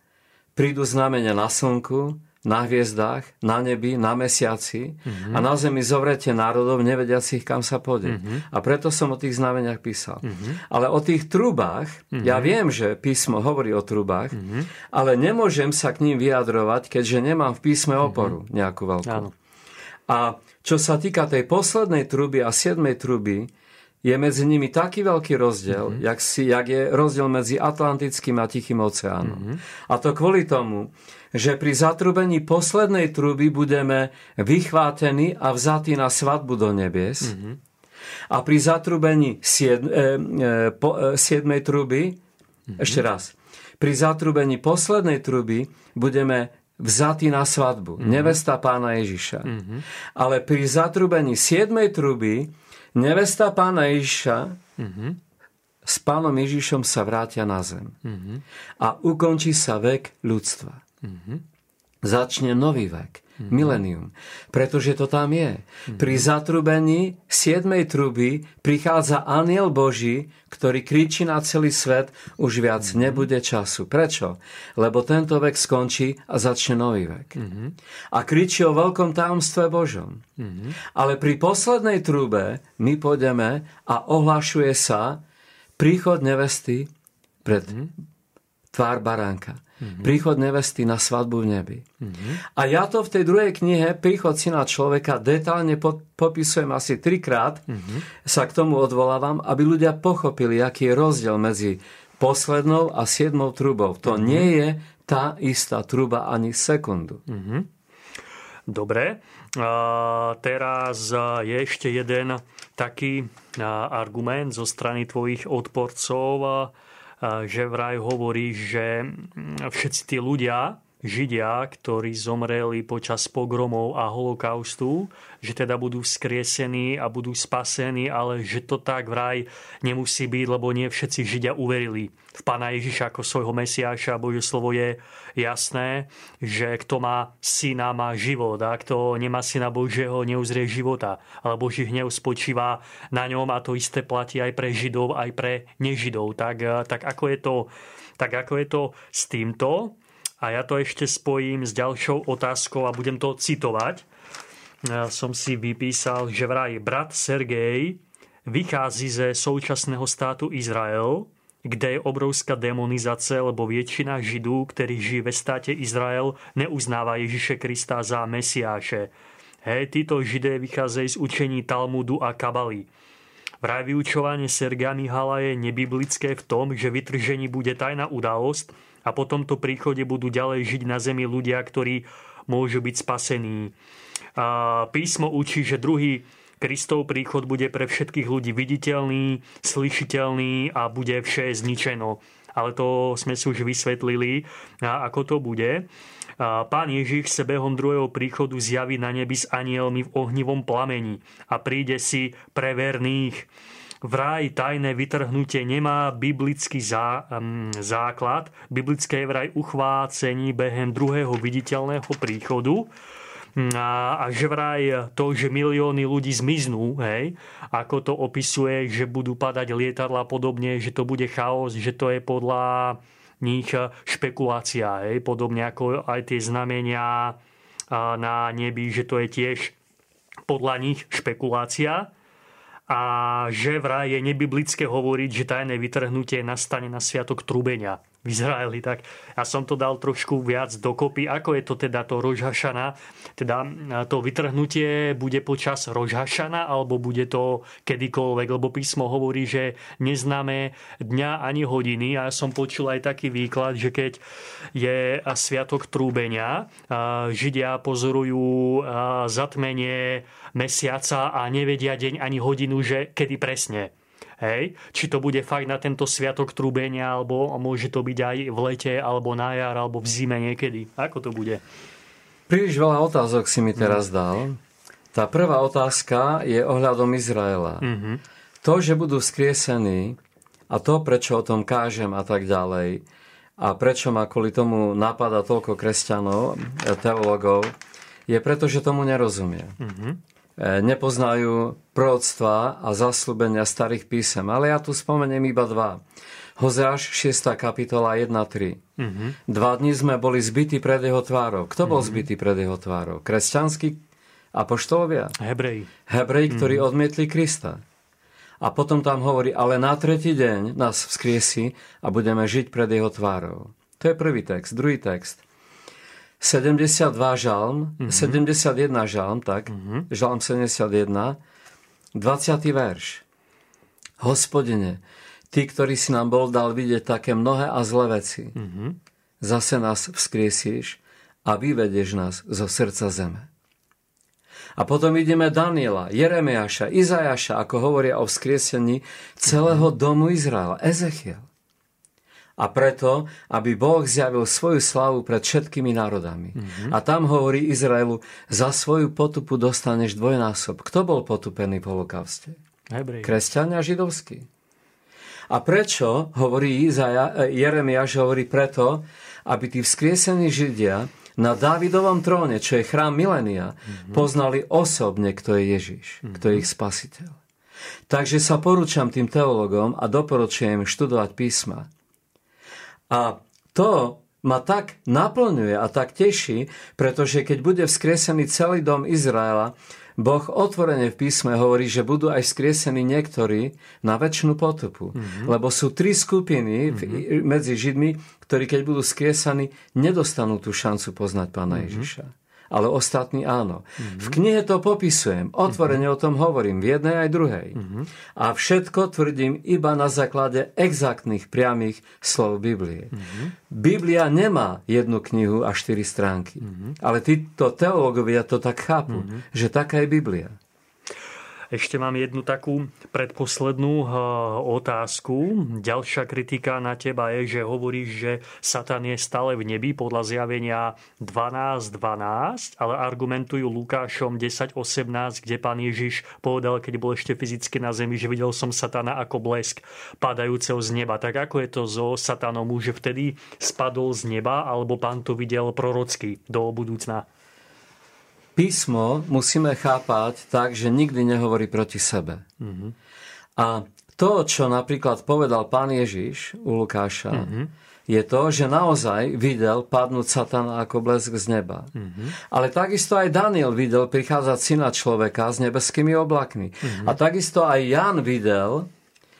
prídu znamenia na slnku, na hviezdách, na nebi, na mesiaci mm-hmm. a na zemi zovrete národov, nevediacich, kam sa pôjde. Mm-hmm. A preto som o tých znameniach písal. Mm-hmm. Ale o tých trubách, mm-hmm. ja viem, že písmo hovorí o trubách, mm-hmm. ale nemôžem sa k ním vyjadrovať, keďže nemám v písme mhm. oporu mm-hmm. nejakú veľkú. Áno. A čo sa týka tej poslednej truby a siedmej truby, je medzi nimi taký veľký rozdiel, mm-hmm. jak, si, jak je rozdiel medzi Atlantickým a Tichým oceánom. Mm-hmm. A to kvôli tomu, že pri zatrubení poslednej truby budeme vychvátení a vzatí na svadbu do nebies. Mm-hmm. A pri zatrubení sied, e, e, po, e, siedmej truby, mm-hmm. ešte raz, pri zatrubení poslednej truby budeme vzatí na svadbu. Mm-hmm. Nevesta pána Ježiša. Mm-hmm. Ale pri zatrubení siedmej truby nevesta pána Ježiša mm-hmm. s pánom Ježišom sa vrátia na zem. Mm-hmm. A ukončí sa vek ľudstva. Mm-hmm. Začne nový vek. Mm-hmm. Milenium. Pretože to tam je. Mm-hmm. Pri zatrubení siedmej truby prichádza aniel Boží, ktorý kričí na celý svet, už viac mm-hmm. nebude času. Prečo? Lebo tento vek skončí a začne nový vek. Mm-hmm. A kričí o veľkom tajomstve Božom. Mm-hmm. Ale pri poslednej trube my pôjdeme a ohlašuje sa príchod nevesty pred mm-hmm. tvár baránka. Mm-hmm. Príchod nevesty na svadbu v nebi. Mm-hmm. A ja to v tej druhej knihe Príchod syna človeka detálne popisujem asi trikrát, mm-hmm. sa k tomu odvolávam, aby ľudia pochopili, aký je rozdiel medzi poslednou a siedmou trubou. To mm-hmm. nie je tá istá truba ani sekundu. Mm-hmm. Dobre. Teraz je ešte jeden taký argument zo strany tvojich odporcov, že vraj hovorí, že všetci tí ľudia, Židia, ktorí zomreli počas pogromov a holokaustu, že teda budú vzkriesení a budú spasení, ale že to tak vraj nemusí byť, lebo nie všetci Židia uverili v Pána Ježiša ako svojho Mesiáša. Bože slovo je jasné, že kto má syna, má život a kto nemá syna Božieho, neuzrie života. Ale Boží hnev spočíva na ňom a to isté platí aj pre Židov, aj pre nežidov. Tak, tak ako je to tak ako je to s týmto? A ja to ešte spojím s ďalšou otázkou a budem to citovať. Ja som si vypísal, že vraj brat Sergej vychází ze současného státu Izrael, kde je obrovská demonizácia, lebo väčšina Židů, ktorí žijú ve státe Izrael, neuznáva Ježiše Krista za Mesiáše. Hej, títo Židé vychádzajú z učení Talmudu a Kabaly. Vraj vyučovanie Sergia Mihala je nebiblické v tom, že vytržení bude tajná udalosť, a po tomto príchode budú ďalej žiť na zemi ľudia, ktorí môžu byť spasení. A písmo učí, že druhý Kristov príchod bude pre všetkých ľudí viditeľný, slyšiteľný a bude vše zničeno. Ale to sme si už vysvetlili, ako to bude. Pán Ježiš se behom druhého príchodu zjaví na nebi s anielmi v ohnivom plamení a príde si pre verných vraj tajné vytrhnutie nemá biblický zá, um, základ. Biblické vraj uchvácení behem druhého viditeľného príchodu. A, a že vraj to, že milióny ľudí zmiznú, hej, ako to opisuje, že budú padať lietadla podobne, že to bude chaos, že to je podľa nich špekulácia, hej, podobne ako aj tie znamenia na nebi, že to je tiež podľa nich špekulácia a že vraj je nebiblické hovoriť, že tajné vytrhnutie nastane na sviatok trúbenia v Izraeli. Tak ja som to dal trošku viac dokopy. Ako je to teda to Rožhašana? Teda to vytrhnutie bude počas Rožhašana alebo bude to kedykoľvek? Lebo písmo hovorí, že neznáme dňa ani hodiny. Ja som počul aj taký výklad, že keď je sviatok trúbenia, Židia pozorujú zatmenie mesiaca a nevedia deň ani hodinu, že kedy presne. Hej? Či to bude fakt na tento sviatok trúbenia, alebo môže to byť aj v lete, alebo na jar, alebo v zime niekedy. Ako to bude? Príliš veľa otázok si mi teraz dal. Tá prvá otázka je ohľadom Izraela. Mm-hmm. To, že budú skriesení a to, prečo o tom kážem a tak ďalej, a prečo ma kvôli tomu napadá toľko kresťanov, teologov, je preto, že tomu nerozumie. Mm-hmm. E, nepoznajú proroctva a zaslúbenia starých písem. Ale ja tu spomeniem iba dva. Hozeáš 6. kapitola 1.3. Mm-hmm. Dva dní sme boli zbytí pred jeho tvárou. Kto bol mm-hmm. zbytý pred jeho tvárou? Kresťanskí apoštolovia? Hebreji. Hebreji, ktorí mm-hmm. odmietli Krista. A potom tam hovorí, ale na tretí deň nás vzkriesi a budeme žiť pred jeho tvárou. To je prvý text. Druhý text. 72 žalm, mm-hmm. 71 žalm, tak, mm-hmm. žalm 71, 20. verš. Hospodine, ty, ktorý si nám bol dal vidieť také mnohé a zlé veci, mm-hmm. zase nás vzkriesíš a vyvedieš nás zo srdca zeme. A potom ideme Daniela, Jeremiáša, Izajaša, ako hovoria o vzkriesení celého domu Izraela. Ezechiel a preto, aby Boh zjavil svoju slavu pred všetkými národami. Mm-hmm. A tam hovorí Izraelu, za svoju potupu dostaneš dvojnásob. Kto bol potupený v holokauste? Hebrej. Kresťania židovskí. A prečo, hovorí Izaja, e, Jeremiáš, hovorí preto, aby tí vzkriesení Židia na Dávidovom tróne, čo je chrám milenia, mm-hmm. poznali osobne, kto je Ježiš, mm-hmm. kto je ich spasiteľ. Takže sa porúčam tým teologom a doporučujem študovať písma. A to ma tak naplňuje a tak teší, pretože keď bude vzkriesený celý dom Izraela, Boh otvorene v písme hovorí, že budú aj vzkriesení niektorí na väčšinu potupu. Mm-hmm. Lebo sú tri skupiny mm-hmm. medzi Židmi, ktorí keď budú skriesaní, nedostanú tú šancu poznať Pána mm-hmm. Ježiša. Ale ostatní áno. Mm-hmm. V knihe to popisujem, otvorene mm-hmm. o tom hovorím, v jednej aj druhej. Mm-hmm. A všetko tvrdím iba na základe exaktných priamých slov Biblie. Mm-hmm. Biblia nemá jednu knihu a štyri stránky. Mm-hmm. Ale títo teológovia to tak chápu, mm-hmm. že taká je Biblia. Ešte mám jednu takú predposlednú eh, otázku. Ďalšia kritika na teba je, že hovoríš, že Satan je stále v nebi podľa zjavenia 12.12, 12, ale argumentujú Lukášom 10.18, kde pán Ježiš povedal, keď bol ešte fyzicky na zemi, že videl som Satana ako blesk padajúceho z neba. Tak ako je to so Satanom? Už vtedy spadol z neba, alebo pán to videl prorocky do budúcna? Písmo musíme chápať tak, že nikdy nehovorí proti sebe. Mm-hmm. A to, čo napríklad povedal pán Ježiš u Lukáša, mm-hmm. je to, že naozaj videl padnúť Satana ako blesk z neba. Mm-hmm. Ale takisto aj Daniel videl prichádzať syna človeka s nebeskými oblakmi. Mm-hmm. A takisto aj Jan videl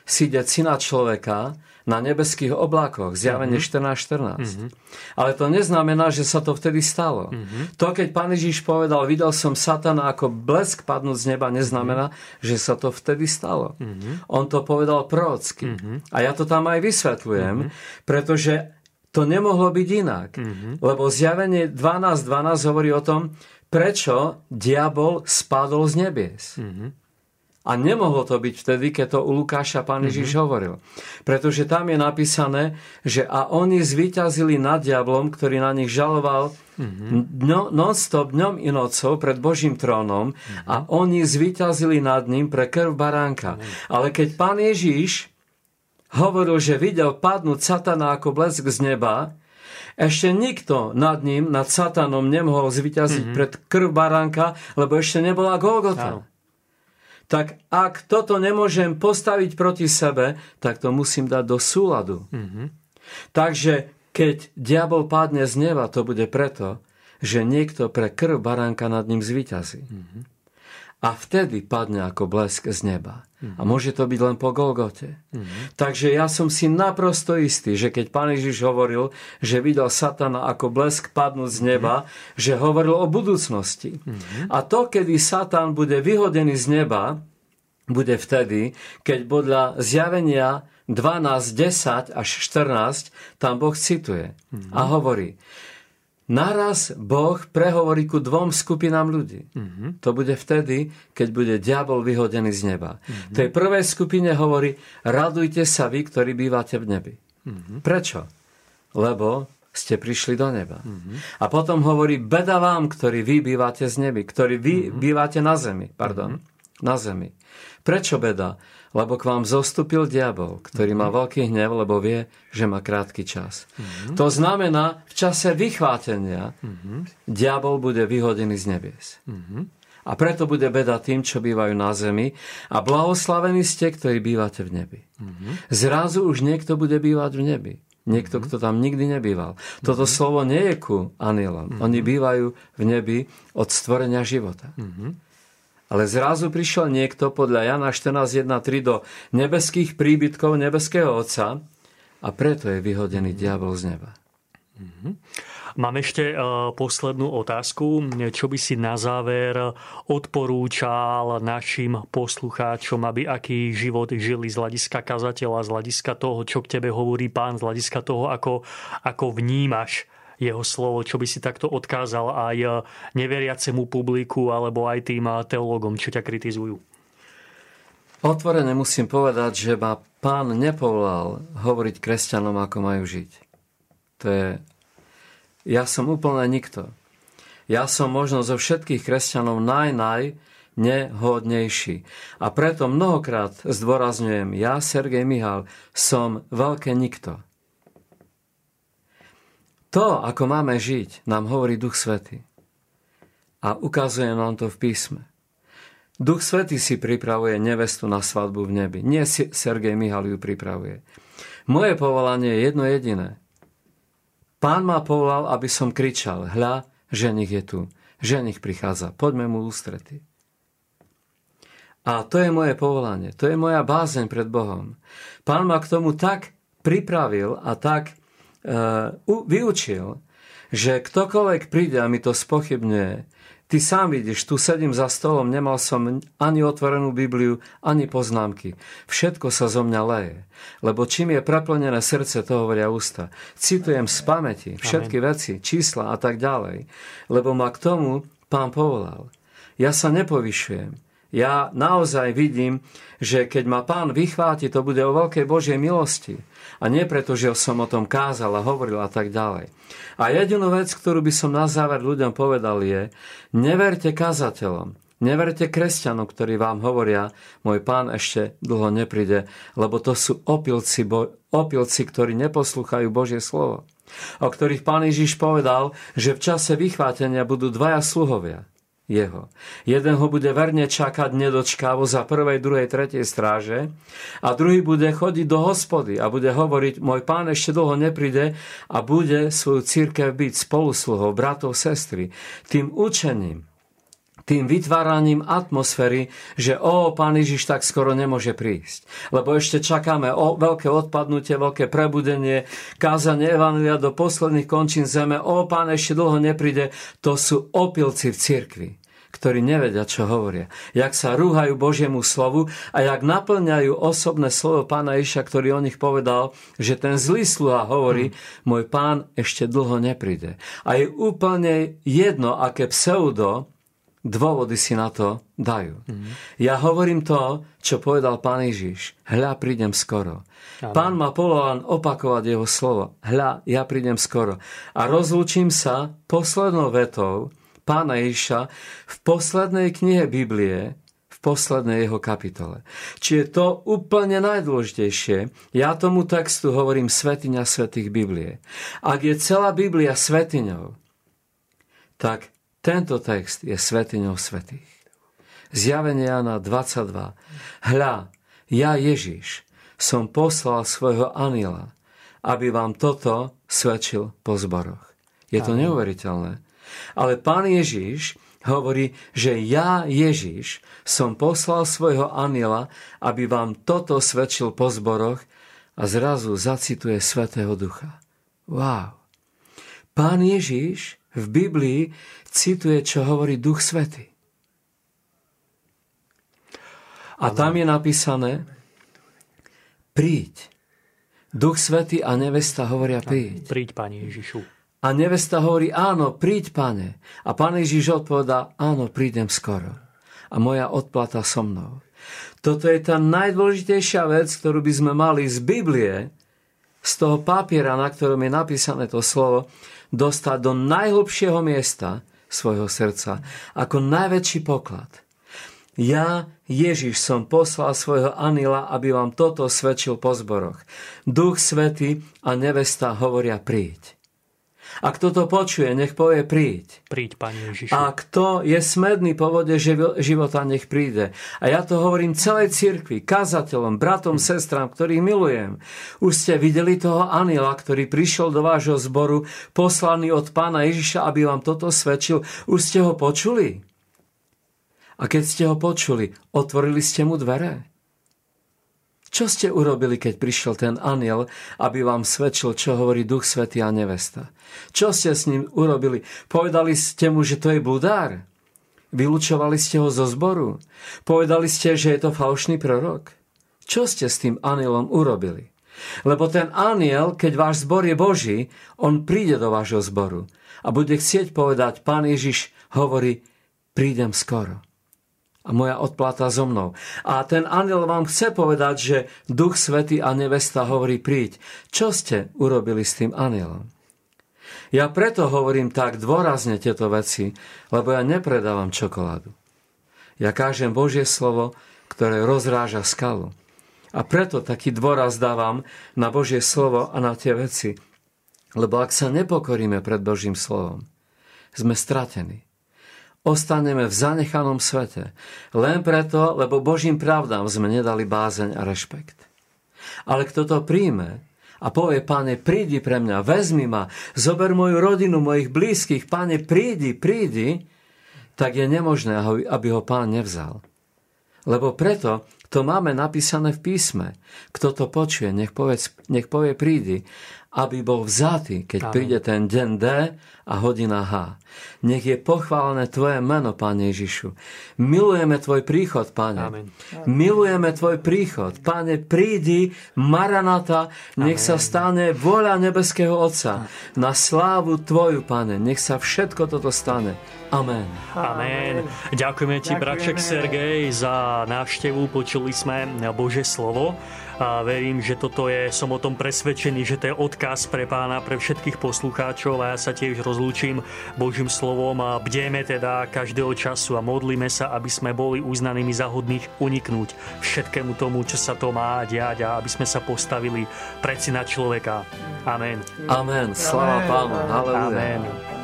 sídeť syna človeka na nebeských oblákoch, zjavenie mm-hmm. 14.14. Mm-hmm. Ale to neznamená, že sa to vtedy stalo. Mm-hmm. To, keď pán Ježiš povedal, videl som satana ako blesk padnúť z neba, neznamená, mm-hmm. že sa to vtedy stalo. Mm-hmm. On to povedal prorocky. Mm-hmm. A ja to tam aj vysvetľujem, mm-hmm. pretože to nemohlo byť inak. Mm-hmm. Lebo zjavenie 12.12 12 hovorí o tom, prečo diabol spadol z nebies. Mm-hmm. A nemohlo to byť vtedy, keď to u Lukáša pán Ježiš mm-hmm. hovoril. Pretože tam je napísané, že a oni zvíťazili nad diablom, ktorý na nich žaloval mm-hmm. non-stop dňom i nocou pred Božím trónom mm-hmm. a oni zvíťazili nad ním pre krv baránka. Mm-hmm. Ale keď pán Ježiš hovoril, že videl padnúť satana ako blesk z neba, ešte nikto nad ním, nad satanom nemohol zvíťaziť mm-hmm. pred krv baránka, lebo ešte nebola Golgota. Áno tak ak toto nemôžem postaviť proti sebe, tak to musím dať do súladu. Mm-hmm. Takže keď diabol padne z neba, to bude preto, že niekto pre krv baránka nad ním zvíťazí. Mm-hmm. A vtedy padne ako blesk z neba. Mm-hmm. A môže to byť len po Golgote. Mm-hmm. Takže ja som si naprosto istý, že keď pán Ježiš hovoril, že videl Satana ako blesk padnúť z neba, mm-hmm. že hovoril o budúcnosti. Mm-hmm. A to, kedy Satan bude vyhodený z neba, bude vtedy, keď podľa zjavenia 12, 10 až 14 tam Boh cituje mm-hmm. a hovorí, Naraz Boh prehovorí ku dvom skupinám ľudí. Mm-hmm. To bude vtedy, keď bude diabol vyhodený z neba. Mm-hmm. Tej prvej skupine hovorí, radujte sa vy, ktorí bývate v nebi. Mm-hmm. Prečo? Lebo ste prišli do neba. Mm-hmm. A potom hovorí, beda vám, ktorí vy bývate z nebi, ktorí vy mm-hmm. bývate na zemi. Pardon, mm-hmm. na zemi. Prečo beda? Lebo k vám zostúpil diabol, ktorý má veľký hnev, lebo vie, že má krátky čas. Mm-hmm. To znamená, v čase vychvátenia mm-hmm. diabol bude vyhodený z nebies. Mm-hmm. A preto bude beda tým, čo bývajú na zemi a blahoslavení ste, ktorí bývate v nebi. Mm-hmm. Zrazu už niekto bude bývať v nebi. Niekto, mm-hmm. kto tam nikdy nebýval. Toto mm-hmm. slovo nie je ku anielom. Mm-hmm. Oni bývajú v nebi od stvorenia života. Mm-hmm. Ale zrazu prišiel niekto podľa Jana 14.1.3 do nebeských príbytkov nebeského Otca a preto je vyhodený diabol z neba. Mm-hmm. Mám ešte uh, poslednú otázku. Čo by si na záver odporúčal našim poslucháčom, aby aký život žili z hľadiska kazateľa, z hľadiska toho, čo k tebe hovorí pán, z hľadiska toho, ako, ako vnímaš jeho slovo, čo by si takto odkázal aj eh, neveriacemu publiku alebo aj tým eh, teológom, čo ťa kritizujú? Otvorene musím povedať, že ma pán nepovolal hovoriť kresťanom, ako majú žiť. To je... Ja som úplne nikto. Ja som možno zo všetkých kresťanov naj, nehodnejší. A preto mnohokrát zdôrazňujem, ja, Sergej Mihal, som veľké nikto. To, ako máme žiť, nám hovorí Duch Svety. A ukazuje nám to v písme. Duch Svety si pripravuje nevestu na svadbu v nebi. Nie Sergej Mihal ju pripravuje. Moje povolanie je jedno jediné. Pán ma povolal, aby som kričal, hľa, ženich je tu, ženich prichádza, poďme mu ústrety. A to je moje povolanie, to je moja bázeň pred Bohom. Pán ma k tomu tak pripravil a tak vyučil, že ktokoľvek príde a mi to spochybňuje, Ty sám vidíš, tu sedím za stolom, nemal som ani otvorenú Bibliu, ani poznámky. Všetko sa zo mňa leje. Lebo čím je preplnené srdce, to hovoria ústa. Citujem z pamäti všetky Amen. veci, čísla a tak ďalej. Lebo ma k tomu pán povolal. Ja sa nepovyšujem. Ja naozaj vidím, že keď ma pán vychváti, to bude o veľkej Božej milosti. A nie preto, že som o tom kázal a hovoril a tak ďalej. A jedinú vec, ktorú by som na záver ľuďom povedal je, neverte kazateľom, neverte kresťanom, ktorí vám hovoria, môj pán ešte dlho nepríde, lebo to sú opilci, bo, opilci ktorí neposlúchajú Božie slovo. O ktorých pán Ježiš povedal, že v čase vychvátenia budú dvaja sluhovia jeho. Jeden ho bude verne čakať nedočkávo za prvej, druhej, tretej stráže a druhý bude chodiť do hospody a bude hovoriť, môj pán ešte dlho nepríde a bude svoju církev byť spolusluhou, bratov, sestry, tým učením, tým vytváraním atmosféry, že o, pán Ježiš tak skoro nemôže prísť. Lebo ešte čakáme o veľké odpadnutie, veľké prebudenie, kázanie Evangelia do posledných končín zeme, o, pán ešte dlho nepríde. To sú opilci v cirkvi ktorí nevedia, čo hovoria. Jak sa rúhajú Božiemu slovu a jak naplňajú osobné slovo pána Iša, ktorý o nich povedal, že ten zlý sluha hovorí, mm. môj pán ešte dlho nepríde. A je úplne jedno, aké pseudo dôvody si na to dajú. Mm. Ja hovorím to, čo povedal pán Ježiš. Hľa, prídem skoro. Ano. Pán ma povolal opakovať jeho slovo. Hľa, ja prídem skoro. A rozlúčim sa poslednou vetou pána Ježiša v poslednej knihe Biblie, v poslednej jeho kapitole. Čiže to úplne najdôležitejšie. Ja tomu textu hovorím svetiňa svetých Biblie. Ak je celá Biblia svetiňou, tak tento text je svetiňou svetých. Zjavenie Jana 22. Hľa, ja Ježiš som poslal svojho aniela, aby vám toto svedčil po zboroch. Je to neuveriteľné. Ale pán Ježiš hovorí, že ja Ježiš som poslal svojho aniela, aby vám toto svedčil po zboroch a zrazu zacituje Svetého Ducha. Wow. Pán Ježiš v Biblii cituje, čo hovorí Duch Svety. A tam je napísané, príď. Duch Svety a nevesta hovoria príď. Príď, Pane Ježišu. A nevesta hovorí, áno, príď, pane. A pán Ježiš odpovedá, áno, prídem skoro. A moja odplata so mnou. Toto je tá najdôležitejšia vec, ktorú by sme mali z Biblie, z toho papiera, na ktorom je napísané to slovo, dostať do najhlbšieho miesta svojho srdca ako najväčší poklad. Ja, Ježiš, som poslal svojho anila, aby vám toto svedčil po zboroch. Duch Svety a nevesta hovoria príď. A kto to počuje, nech povie príď. Príď, Pane Ježišu. A kto je smedný po vode života, nech príde. A ja to hovorím celej cirkvi, kazateľom, bratom, sestram, ktorých milujem. Už ste videli toho aniela, ktorý prišiel do vášho zboru, poslaný od Pána Ježiša, aby vám toto svedčil. Už ste ho počuli? A keď ste ho počuli, otvorili ste mu dvere? Čo ste urobili, keď prišiel ten aniel, aby vám svedčil, čo hovorí Duch Svetý a nevesta? Čo ste s ním urobili? Povedali ste mu, že to je bludár? Vylúčovali ste ho zo zboru? Povedali ste, že je to falošný prorok? Čo ste s tým anielom urobili? Lebo ten aniel, keď váš zbor je Boží, on príde do vášho zboru a bude chcieť povedať, pán Ježiš hovorí, prídem skoro a moja odplata so mnou. A ten aniel vám chce povedať, že Duch Svety a nevesta hovorí príď. Čo ste urobili s tým anielom? Ja preto hovorím tak dôrazne tieto veci, lebo ja nepredávam čokoládu. Ja kážem Božie slovo, ktoré rozráža skalu. A preto taký dôraz dávam na Božie slovo a na tie veci. Lebo ak sa nepokoríme pred Božím slovom, sme stratení ostaneme v zanechanom svete. Len preto, lebo Božím pravdám sme nedali bázeň a rešpekt. Ale kto to príjme a povie, páne, prídi pre mňa, vezmi ma, zober moju rodinu, mojich blízkych, páne, prídi, prídi, tak je nemožné, aby ho pán nevzal. Lebo preto to máme napísané v písme. Kto to počuje, nech, povie, nech povie prídi. Aby bol vzatý, keď Amen. príde ten deň D a hodina H. Nech je pochválené Tvoje meno, Pane Ježišu. Milujeme Tvoj príchod, Pane. Amen. Milujeme Tvoj príchod. Pane, prídi, Maranata, nech Amen. sa stane voľa nebeského Otca. Na slávu Tvoju, Pane, nech sa všetko toto stane. Amen. Amen. Ďakujeme ti, Ďakujeme. braček Sergej, za návštevu. Počuli sme Bože slovo a verím, že toto je, som o tom presvedčený, že to je odkaz pre pána, pre všetkých poslucháčov a ja sa tiež rozlúčim Božím slovom a bdeme teda každého času a modlíme sa, aby sme boli uznanými za hodných uniknúť všetkému tomu, čo sa to má diať a aby sme sa postavili pred na človeka. Amen. Amen. Sláva Pánu. Amen.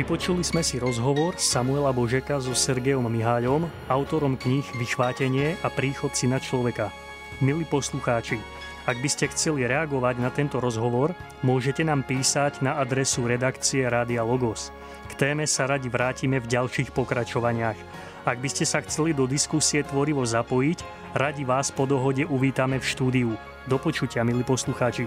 Vypočuli sme si rozhovor Samuela Božeka so Sergejom Miháľom, autorom kníh Vyšvátenie a príchod syna človeka. Milí poslucháči, ak by ste chceli reagovať na tento rozhovor, môžete nám písať na adresu redakcie Rádia Logos. K téme sa radi vrátime v ďalších pokračovaniach. Ak by ste sa chceli do diskusie tvorivo zapojiť, radi vás po dohode uvítame v štúdiu. Do počutia, milí poslucháči.